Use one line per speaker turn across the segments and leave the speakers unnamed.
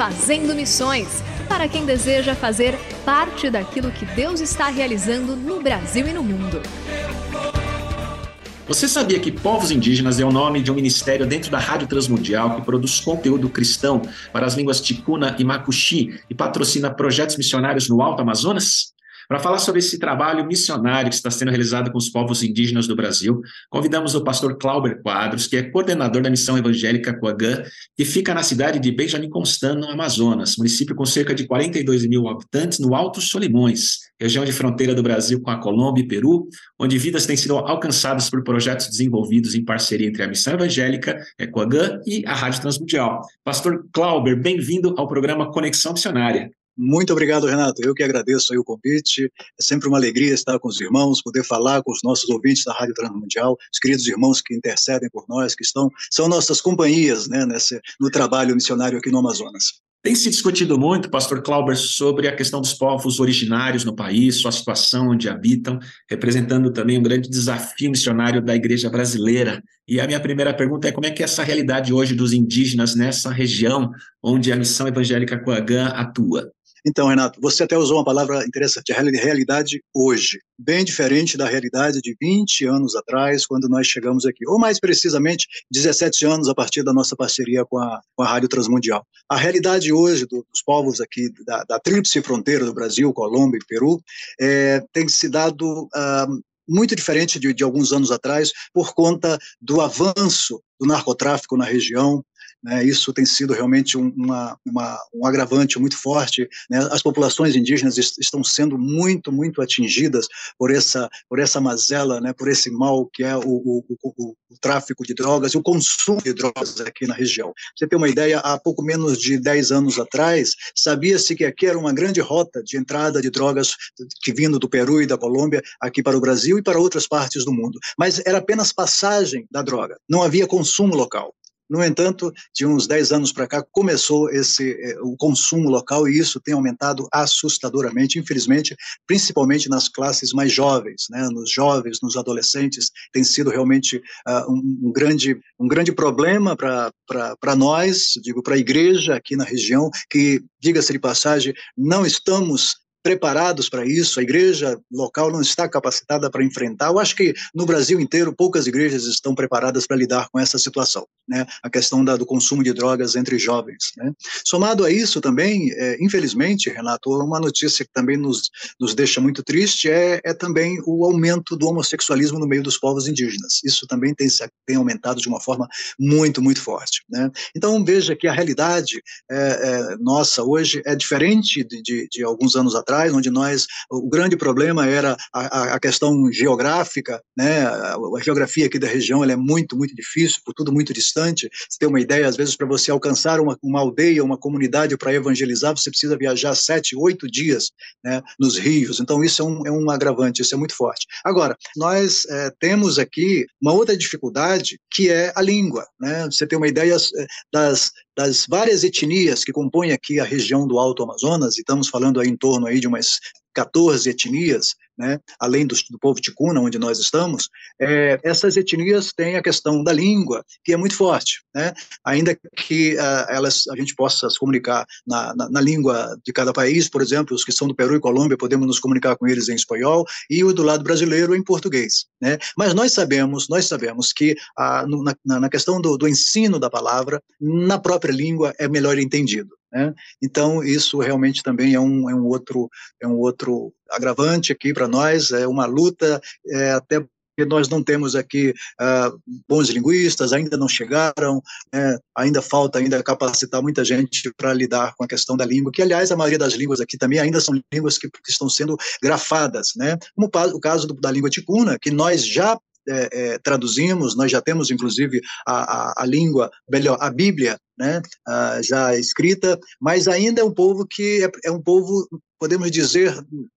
Fazendo Missões para quem deseja fazer parte daquilo que Deus está realizando no Brasil e no mundo.
Você sabia que Povos Indígenas é o nome de um ministério dentro da Rádio Transmundial que produz conteúdo cristão para as línguas ticuna e macuxi e patrocina projetos missionários no Alto Amazonas? Para falar sobre esse trabalho missionário que está sendo realizado com os povos indígenas do Brasil, convidamos o pastor Clauber Quadros, que é coordenador da Missão Evangélica Coagã, que fica na cidade de Benjamin Constant, no Amazonas, município com cerca de 42 mil habitantes no Alto Solimões, região de fronteira do Brasil com a Colômbia e Peru, onde vidas têm sido alcançadas por projetos desenvolvidos em parceria entre a Missão Evangélica Coagã e a Rádio Transmundial. Pastor Clauber, bem-vindo ao programa Conexão Missionária.
Muito obrigado, Renato. Eu que agradeço o convite. É sempre uma alegria estar com os irmãos, poder falar com os nossos ouvintes da Rádio Transmundial, os queridos irmãos que intercedem por nós, que estão são nossas companhias né, no trabalho missionário aqui no Amazonas.
Tem se discutido muito, pastor Clauber, sobre a questão dos povos originários no país, sua situação onde habitam, representando também um grande desafio missionário da igreja brasileira. E a minha primeira pergunta é como é que é essa realidade hoje dos indígenas nessa região onde a missão evangélica Coagã atua?
Então, Renato, você até usou uma palavra interessante, a realidade hoje, bem diferente da realidade de 20 anos atrás, quando nós chegamos aqui, ou mais precisamente, 17 anos a partir da nossa parceria com a, com a Rádio Transmundial. A realidade hoje do, dos povos aqui da, da tríplice fronteira do Brasil, Colômbia e Peru, é, tem se dado uh, muito diferente de, de, alguns anos atrás, por conta do avanço do narcotráfico na região, né, isso tem sido realmente um, uma, uma, um agravante muito forte. Né, as populações indígenas est estão sendo muito, muito atingidas por essa, por essa mazela, né, por esse mal que é o, o, o, o tráfico de drogas e o consumo de drogas aqui na região. você ter uma ideia, há pouco menos de 10 anos atrás, sabia-se que aqui era uma grande rota de entrada de drogas que vindo do Peru e da Colômbia aqui para o Brasil e para outras partes do mundo. Mas era apenas passagem da droga, não havia consumo local. No entanto, de uns 10 anos para cá, começou esse, eh, o consumo local e isso tem aumentado assustadoramente, infelizmente, principalmente nas classes mais jovens, né, nos jovens, nos adolescentes, tem sido realmente uh, um, um, grande, um grande problema para nós, digo, para a igreja aqui na região, que, diga-se de passagem, não estamos preparados para isso, a igreja local não está capacitada para enfrentar. Eu acho que no Brasil inteiro poucas igrejas estão preparadas para lidar com essa situação, né? A questão da, do consumo de drogas entre jovens. Né? Somado a isso também, é, infelizmente, Renato, uma notícia que também nos, nos deixa muito triste é, é também o aumento do homossexualismo no meio dos povos indígenas. Isso também tem, tem aumentado de uma forma muito, muito forte. Né? Então veja que a realidade é, é, nossa hoje é diferente de, de, de alguns anos atrás atrás, onde nós, o grande problema era a, a questão geográfica, né, a, a, geografia aqui da região é muito, muito difícil, por tudo muito distante, você tem uma ideia, às vezes para você alcançar uma, uma aldeia, uma comunidade para evangelizar, você precisa viajar sete, oito dias né, nos rios, então isso é um, é um agravante, isso é muito forte. Agora, nós é, temos aqui uma outra dificuldade, que é a língua, né, você tem uma ideia é, das, das várias etnias que compõem aqui a região do Alto Amazonas, e estamos falando aí em torno aí de umas 14 etnias, né, além do, do, povo ticuna, onde nós estamos, é, essas etnias têm a questão da língua, que é muito forte, né, ainda que uh, elas, a gente possa se comunicar na, na, na, língua de cada país, por exemplo, os que são do Peru e Colômbia, podemos nos comunicar com eles em espanhol, e o do lado brasileiro em português, né, mas nós sabemos, nós sabemos que no, na, na, questão do, do ensino da palavra, na própria língua é melhor entendido, né? Então isso realmente também é um, é um outro é um outro agravante aqui para nós, é uma luta é, até porque nós não temos aqui uh, bons linguistas, ainda não chegaram, né, ainda falta ainda capacitar muita gente para lidar com a questão da língua, que aliás a maioria das línguas aqui também ainda são línguas que, que estão sendo grafadas, né, como o caso do, da língua ticuna, que nós já é, é, traduzimos, nós já temos inclusive a, a, a língua, melhor, a Bíblia, né, já escrita, mas ainda é um povo que é, é um povo, podemos dizer,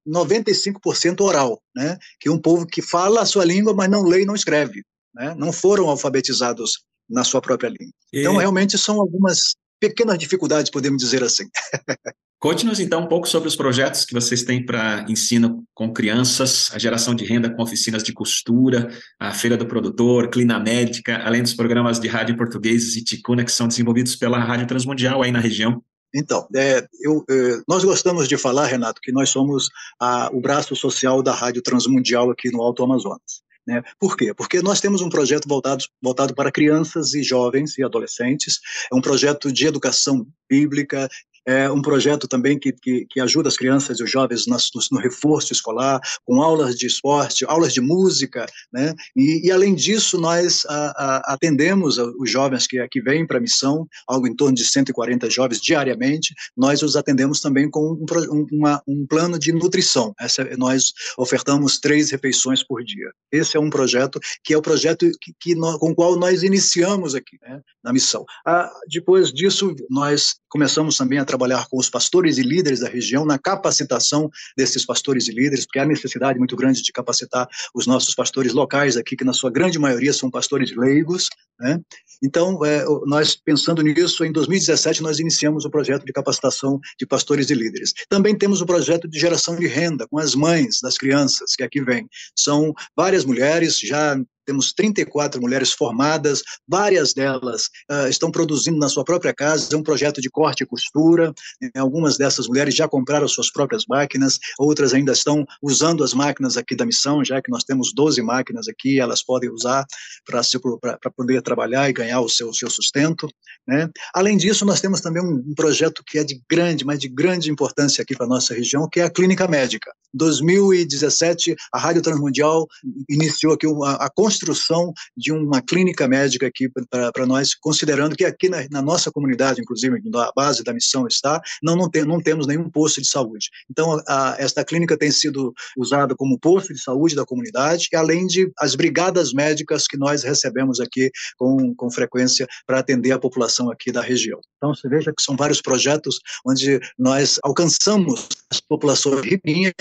95% oral, né, que é um povo que fala a sua língua, mas não lê e não escreve, né, não foram alfabetizados na sua própria língua. E... Então, realmente, são algumas pequenas dificuldades, podemos dizer assim.
Conte-nos então um pouco sobre os projetos que vocês têm para ensino com crianças, a geração de renda com oficinas de costura, a Feira do Produtor, Clina Médica, além dos programas de rádio portugueses e ticuna que são desenvolvidos pela Rádio Transmundial aí na região.
Então, é, eu, é, nós gostamos de falar, Renato, que nós somos a, o braço social da Rádio Transmundial aqui no Alto Amazonas. Né? Por quê? Porque nós temos um projeto voltado, voltado para crianças e jovens e adolescentes, é um projeto de educação bíblica, é um projeto também que, que, que ajuda as crianças e os jovens no, no, reforço escolar, com aulas de esporte, aulas de música, né? E, e além disso, nós a, a, atendemos os jovens que aqui vêm para a missão, algo em torno de 140 jovens diariamente, nós os atendemos também com um, uma, um plano de nutrição. Essa, nós ofertamos três refeições por dia. Esse é um projeto que é o projeto que, que com o qual nós iniciamos aqui, né, na missão. Ah, depois disso, nós começamos também a trabalhar com os pastores e líderes da região na capacitação desses pastores e líderes, porque há necessidade muito grande de capacitar os nossos pastores locais aqui, que na sua grande maioria são pastores leigos, né? Então, é, nós pensando nisso, em 2017 nós iniciamos o projeto de capacitação de pastores e líderes. Também temos o projeto de geração de renda com as mães das crianças que aqui vêm. São várias mulheres já temos 34 mulheres formadas, várias delas uh, estão produzindo na sua própria casa, é um projeto de corte e costura, né? algumas dessas mulheres já compraram suas próprias máquinas, outras ainda estão usando as máquinas aqui da missão, já que nós temos 12 máquinas aqui, elas podem usar para poder trabalhar e ganhar o seu, seu sustento. Né? Além disso, nós temos também um, um projeto que é de grande, mas de grande importância aqui para a nossa região, que é a Clínica Médica. Em 2017, a Rádio Transmundial iniciou aqui uma, a construção de uma clínica médica aqui para nós, considerando que aqui na, na, nossa comunidade, inclusive, a base da missão está, não, não, tem, não temos nenhum posto de saúde. Então, a, esta clínica tem sido usada como posto de saúde da comunidade, além de as brigadas médicas que nós recebemos aqui com, com frequência para atender a população aqui da região. Então, você veja que são vários projetos onde nós alcançamos as populações ribeirinhas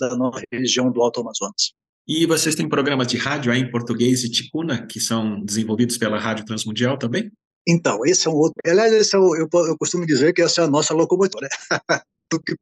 da nossa região do Alto Amazonas.
E vocês têm programas de rádio aí em português e ticuna, que são desenvolvidos pela Rádio Transmundial também?
Então, esse é um outro. Aliás, esse é o, eu, eu costumo dizer que essa é a nossa locomotora. do que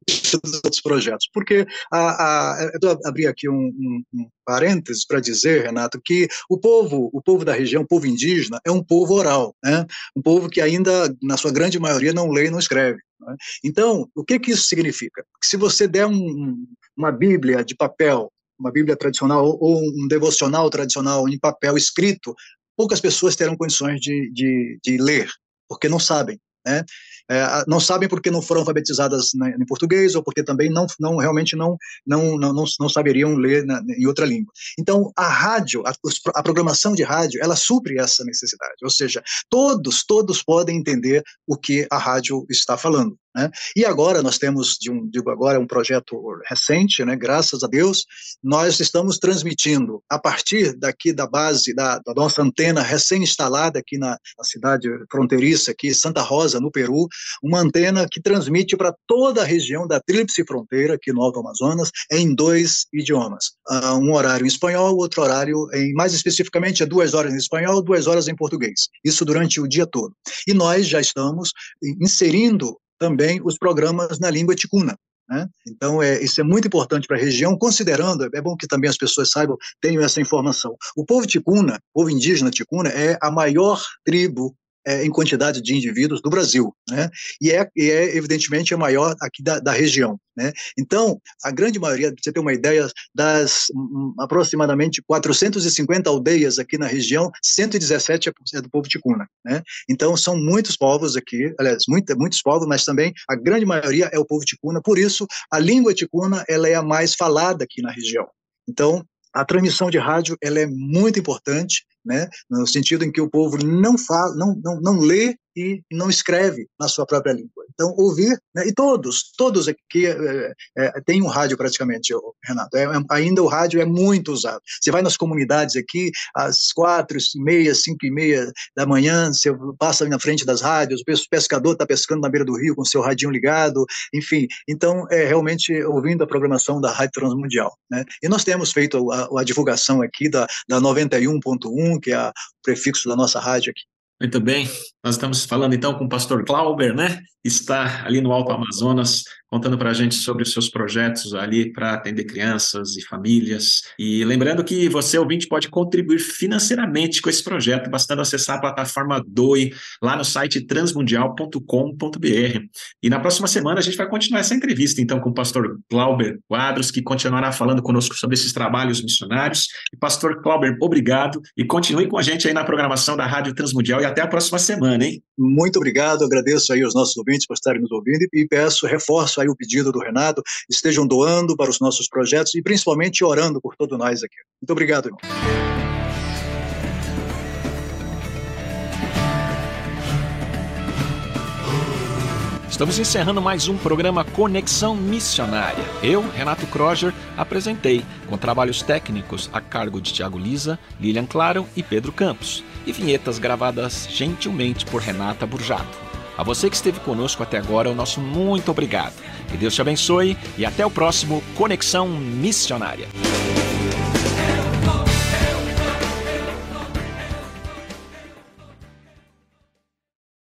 os outros projetos. Porque a, a, eu abri aqui um, um, um parênteses para dizer, Renato, que o povo, o povo da região, o povo indígena, é um povo oral, né? um povo que ainda, na sua grande maioria, não lê e não escreve. Né? Então, o que, que isso significa? Se você der um, uma Bíblia de papel uma Bíblia tradicional ou um devocional tradicional em papel escrito, poucas pessoas terão condições de, de, de ler, porque não sabem. Né? É, não sabem porque não foram alfabetizadas em português ou porque também não, não realmente não, não, não, não, não saberiam ler na, em outra língua. Então, a rádio, a, a, programação de rádio, ela supre essa necessidade, ou seja, todos, todos podem entender o que a rádio está falando. Né? E agora nós temos, de um, digo agora, um projeto recente, né? graças a Deus, nós estamos transmitindo a partir daqui da base da, da nossa antena recém-instalada aqui na, na, cidade fronteiriça, aqui Santa Rosa, no Peru, uma antena que transmite para toda a região da Tríplice Fronteira, aqui no Alto Amazonas, em dois idiomas. Uh, um horário em espanhol, outro horário em, mais especificamente, é duas horas em espanhol, duas horas em português. Isso durante o dia todo. E nós já estamos inserindo também os programas na língua ticuna. Né? Então, é, isso é muito importante para a região, considerando, é bom que também as pessoas saibam, tenham essa informação. O povo ticuna, o povo indígena ticuna, é a maior tribo é, em quantidade de indivíduos do Brasil, né? E é, e é evidentemente a maior aqui da, da região, né? Então, a grande maioria, para você ter uma ideia, das um, aproximadamente 450 aldeias aqui na região, 117 é do povo ticuna, né? Então, são muitos povos aqui, aliás, muita, muitos povos, mas também a grande maioria é o povo ticuna, por isso, a língua ticuna, ela é a mais falada aqui na região. Então, a transmissão de rádio ela é muito importante né? no sentido em que o povo não fala, não, não, não lê e não escreve na sua própria língua. Então, ouvir, né? e todos, todos aqui é, é, têm um rádio praticamente, Renato. É, é, ainda o rádio é muito usado. Você vai nas comunidades aqui, às quatro e meia, cinco e meia da manhã, você passa na frente das rádios, o pescador está pescando na beira do rio com seu radinho ligado, enfim. Então, é realmente ouvindo a programação da Rádio Transmundial. Né? E nós temos feito a, a divulgação aqui da, da 91.1, que é o prefixo da nossa rádio aqui.
Muito bem, nós estamos falando então com o pastor Clauber, né? Está ali no Alto Amazonas, contando para a gente sobre os seus projetos ali para atender crianças e famílias. E lembrando que você, ouvinte, pode contribuir financeiramente com esse projeto, bastando acessar a plataforma DOI lá no site transmundial.com.br. E na próxima semana a gente vai continuar essa entrevista, então, com o pastor Clauber Quadros, que continuará falando conosco sobre esses trabalhos missionários. E pastor Clauber, obrigado e continue com a gente aí na programação da Rádio Transmundial e até a próxima semana, hein?
Muito obrigado, agradeço aí aos nossos ouvintes por estarem nos ouvindo e peço, reforço aí o pedido do Renato, estejam doando para os nossos projetos e principalmente orando por todos nós aqui. Muito obrigado, irmão.
Estamos encerrando mais um programa Conexão Missionária. Eu, Renato Kroger, apresentei, com trabalhos técnicos a cargo de Tiago Lisa, Lilian Claro e Pedro Campos, e vinhetas gravadas gentilmente por Renata Burjato. A você que esteve conosco até agora, o nosso muito obrigado. Que Deus te abençoe e até o próximo Conexão Missionária.